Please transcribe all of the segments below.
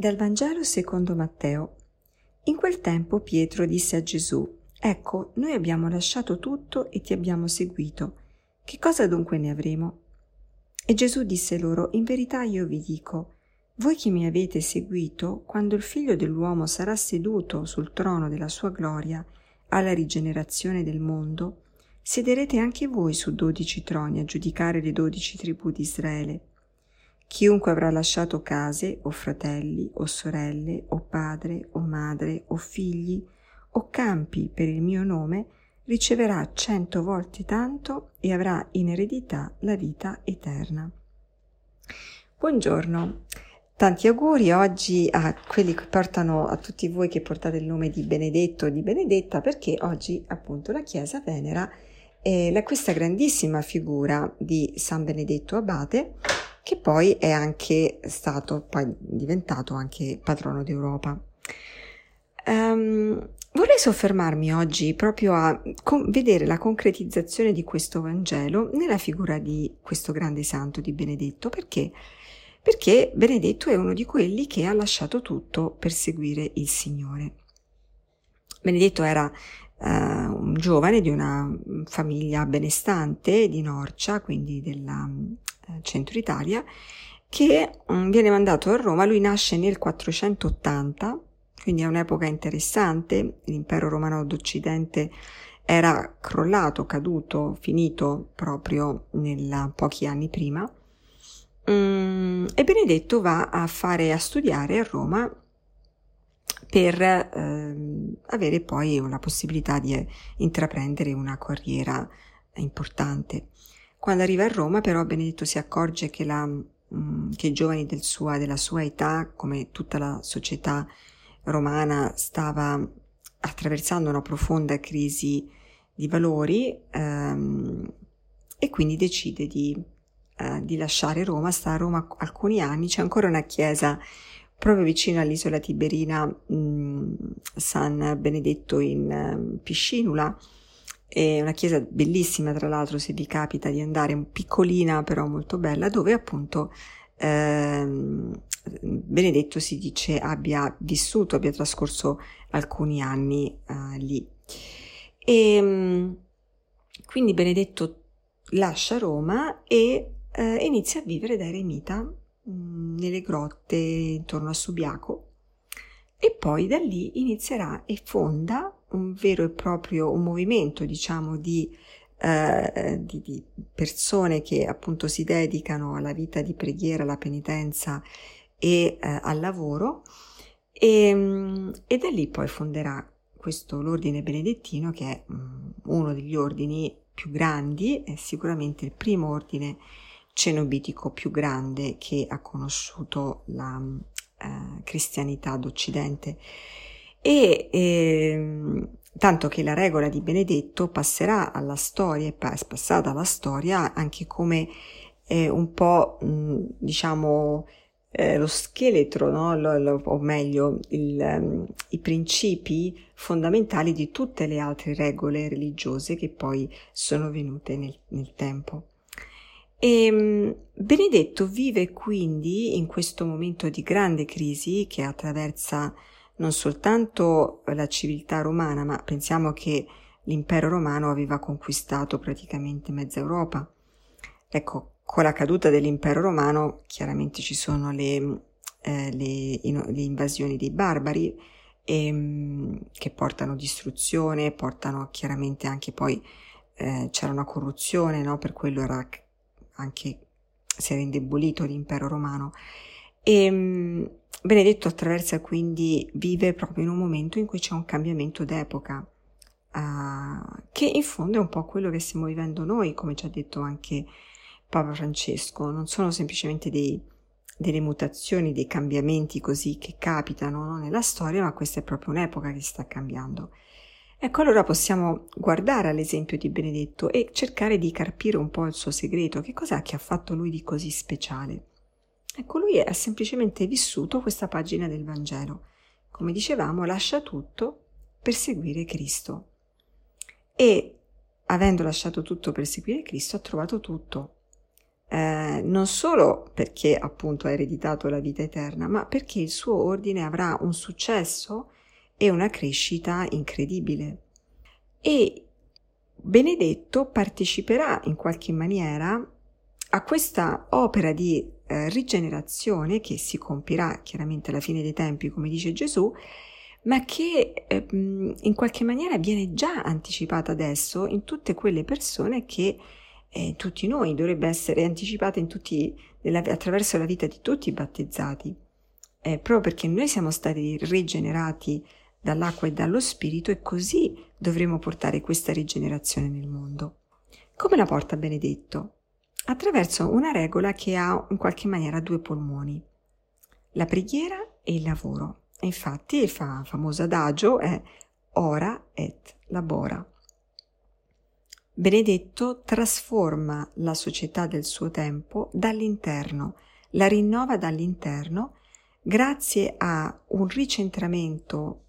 Dal Vangelo secondo Matteo. In quel tempo Pietro disse a Gesù, Ecco, noi abbiamo lasciato tutto e ti abbiamo seguito. Che cosa dunque ne avremo? E Gesù disse loro, In verità io vi dico, voi che mi avete seguito, quando il figlio dell'uomo sarà seduto sul trono della sua gloria alla rigenerazione del mondo, siederete anche voi su dodici troni a giudicare le dodici tribù di Israele. Chiunque avrà lasciato case, o fratelli, o sorelle, o padre, o madre, o figli, o campi per il mio nome, riceverà cento volte tanto e avrà in eredità la vita eterna. Buongiorno, tanti auguri oggi a quelli che portano, a tutti voi che portate il nome di Benedetto o di Benedetta, perché oggi appunto la Chiesa venera eh, questa grandissima figura di San Benedetto Abate che poi è anche stato poi diventato anche patrono d'Europa. Um, vorrei soffermarmi oggi proprio a con- vedere la concretizzazione di questo Vangelo nella figura di questo grande santo di Benedetto, perché? Perché Benedetto è uno di quelli che ha lasciato tutto per seguire il Signore. Benedetto era uh, un giovane di una famiglia benestante di Norcia, quindi della centro Italia, che um, viene mandato a Roma. Lui nasce nel 480, quindi è un'epoca interessante. L'impero romano d'Occidente era crollato, caduto, finito proprio nella, pochi anni prima. Um, e Benedetto va a fare a studiare a Roma per eh, avere poi la possibilità di intraprendere una carriera importante. Quando arriva a Roma però Benedetto si accorge che, la, mm, che i giovani del sua, della sua età, come tutta la società romana, stava attraversando una profonda crisi di valori ehm, e quindi decide di, eh, di, lasciare Roma, sta a Roma alcuni anni, c'è ancora una chiesa proprio vicino all'isola tiberina mh, mm, San Benedetto in uh, Piscinula, è una chiesa bellissima, tra l'altro, se vi capita di andare, piccolina però molto bella, dove appunto ehm, Benedetto si dice abbia vissuto, abbia trascorso alcuni anni eh, lì. E ehm, quindi Benedetto lascia Roma e eh, inizia a vivere da eremita mh, mm, nelle grotte intorno a Subiaco e poi da lì inizierà e fonda un vero e proprio un movimento, diciamo, di, eh, di, di, persone che appunto si dedicano alla vita di preghiera, alla penitenza e eh, al lavoro. E, e, da lì poi fonderà questo l'ordine benedettino che è um, uno degli ordini più grandi, è sicuramente il primo ordine cenobitico più grande che ha conosciuto la eh, cristianità d'Occidente e eh, tanto che la regola di Benedetto passerà alla storia, è passata alla storia anche come eh, un po' mh, diciamo eh, lo scheletro, no? lo, lo, o meglio il, um, i principi fondamentali di tutte le altre regole religiose che poi sono venute nel, nel tempo. E ehm, Benedetto vive quindi in questo momento di grande crisi che attraversa non soltanto la civiltà romana, ma pensiamo che l'impero romano aveva conquistato praticamente mezza Europa. Ecco, con la caduta dell'impero romano chiaramente ci sono le, eh, le, le invasioni dei barbari ehm, che portano distruzione, portano chiaramente anche poi eh, c'era una corruzione, no? per quello era anche si era indebolito l'impero romano. E ehm, Benedetto attraversa quindi, vive proprio in un momento in cui c'è un cambiamento d'epoca, uh, che in fondo è un po' quello che stiamo vivendo noi, come ci ha detto anche Papa Francesco, non sono semplicemente dei, delle mutazioni, dei cambiamenti così che capitano no, nella storia, ma questa è proprio un'epoca che sta cambiando. Ecco, allora possiamo guardare all'esempio di Benedetto e cercare di carpire un po' il suo segreto, che cos'è che ha fatto lui di così speciale. Ecco, lui ha semplicemente vissuto questa pagina del Vangelo. Come dicevamo, lascia tutto per seguire Cristo. E avendo lasciato tutto per seguire Cristo, ha trovato tutto. eh, non solo perché appunto ha ereditato la vita eterna, ma perché il suo ordine avrà un successo e una crescita incredibile. E Benedetto parteciperà in qualche maniera a questa opera di eh, rigenerazione che si compirà chiaramente alla fine dei tempi, come dice Gesù, ma che eh, in qualche maniera viene già anticipata adesso in tutte quelle persone che eh, tutti noi dovrebbe essere anticipata tutti, nella, attraverso la vita di tutti i battezzati, eh, proprio perché noi siamo stati rigenerati dall'acqua e dallo spirito e così dovremo portare questa rigenerazione nel mondo. Come la porta Benedetto? Attraverso una regola che ha in qualche maniera due polmoni, la preghiera e il lavoro. Infatti il fa- famoso adagio è ora et labora. Benedetto trasforma la società del suo tempo dall'interno, la rinnova dall'interno grazie a un ricentramento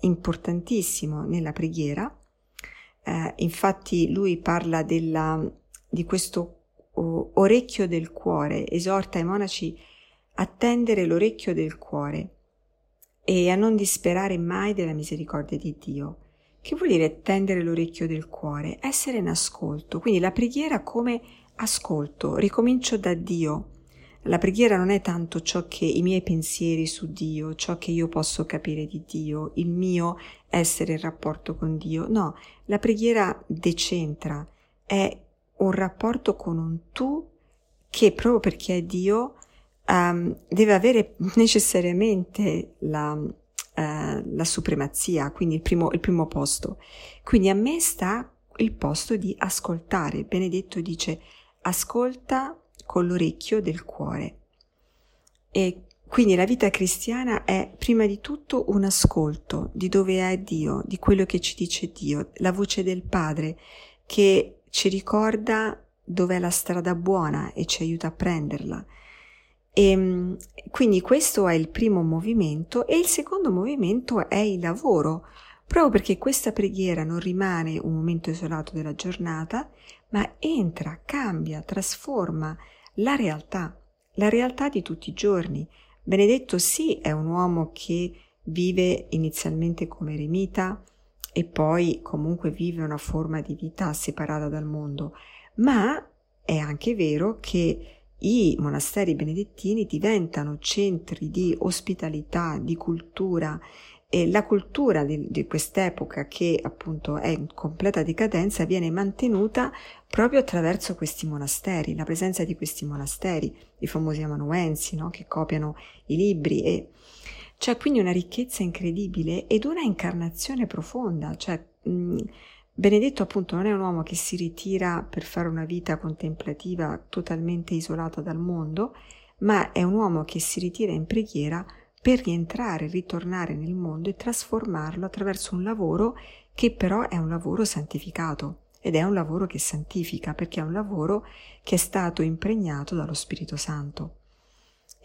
importantissimo nella preghiera. Eh, infatti lui parla della, di questo oh, orecchio del cuore, esorta i monaci a tendere l'orecchio del cuore e a non disperare mai della misericordia di Dio. Che vuol dire tendere l'orecchio del cuore? Essere in ascolto, quindi la preghiera come ascolto, ricomincio da Dio. La preghiera non è tanto ciò che i miei pensieri su Dio, ciò che io posso capire di Dio, il mio essere in rapporto con Dio. No, la preghiera decentra, è un rapporto con un tu che proprio perché è Dio um, deve avere necessariamente la, eh, la supremazia, quindi il primo, il primo posto. Quindi a me sta il posto di ascoltare. Benedetto dice ascolta con l'orecchio del cuore. E quindi la vita cristiana è prima di tutto un ascolto di dove è Dio, di quello che ci dice Dio, la voce del Padre che ci ricorda dov'è la strada buona e ci aiuta a prenderla. E, ehm, quindi questo è il primo movimento e il secondo movimento è il lavoro, proprio perché questa preghiera non rimane un momento isolato della giornata, ma entra, cambia, trasforma la realtà, la realtà di tutti i giorni. Benedetto sì è un uomo che vive inizialmente come eremita e poi comunque vive una forma di vita separata dal mondo, ma è anche vero che i monasteri benedettini diventano centri di ospitalità, di cultura e la cultura di, di, quest'epoca che appunto è in completa decadenza viene mantenuta proprio attraverso questi monasteri, la presenza di questi monasteri, i famosi amanuensi no? che copiano i libri e c'è quindi una ricchezza incredibile ed una incarnazione profonda, cioè mh, Benedetto appunto non è un uomo che si ritira per fare una vita contemplativa totalmente isolata dal mondo, ma è un uomo che si ritira in preghiera per rientrare, ritornare nel mondo e trasformarlo attraverso un lavoro che però è un lavoro santificato ed è un lavoro che santifica perché è un lavoro che è stato impregnato dallo Spirito Santo.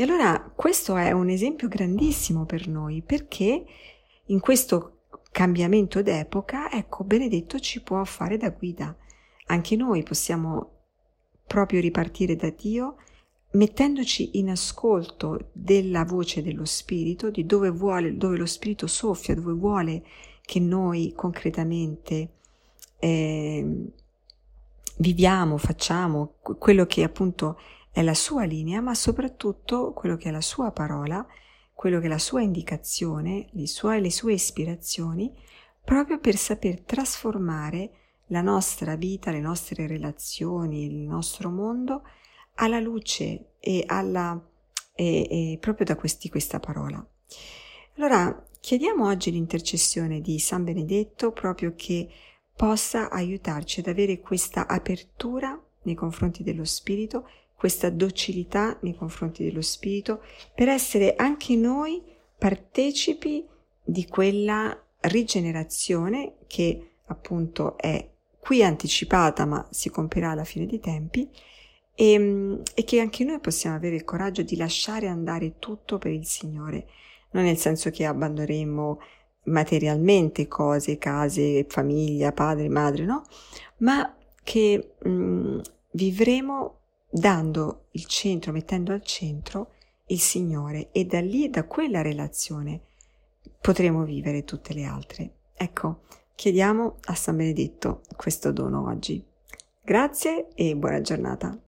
E allora questo è un esempio grandissimo per noi perché in questo cambiamento d'epoca, ecco, Benedetto ci può fare da guida. Anche noi possiamo proprio ripartire da Dio mettendoci in ascolto della voce dello Spirito, di dove vuole, dove lo Spirito soffia, dove vuole che noi concretamente eh, viviamo, facciamo quello che appunto è la sua linea, ma soprattutto quello che è la sua parola quello che è la sua indicazione, le sue, le sue ispirazioni, proprio per saper trasformare la nostra vita, le nostre relazioni, il nostro mondo alla luce e, alla, e, e proprio da questi, questa parola. Allora, chiediamo oggi l'intercessione di San Benedetto proprio che possa aiutarci ad avere questa apertura nei confronti dello Spirito questa docilità nei confronti dello Spirito, per essere anche noi partecipi di quella rigenerazione che appunto è qui anticipata ma si compirà alla fine dei tempi e, e che anche noi possiamo avere il coraggio di lasciare andare tutto per il Signore, non nel senso che abbandoneremo materialmente cose, case, famiglia, padre, madre, no? Ma che mh, vivremo dando il centro, mettendo al centro il Signore e da lì, da quella relazione, potremo vivere tutte le altre. Ecco, chiediamo a San Benedetto questo dono oggi. Grazie e buona giornata.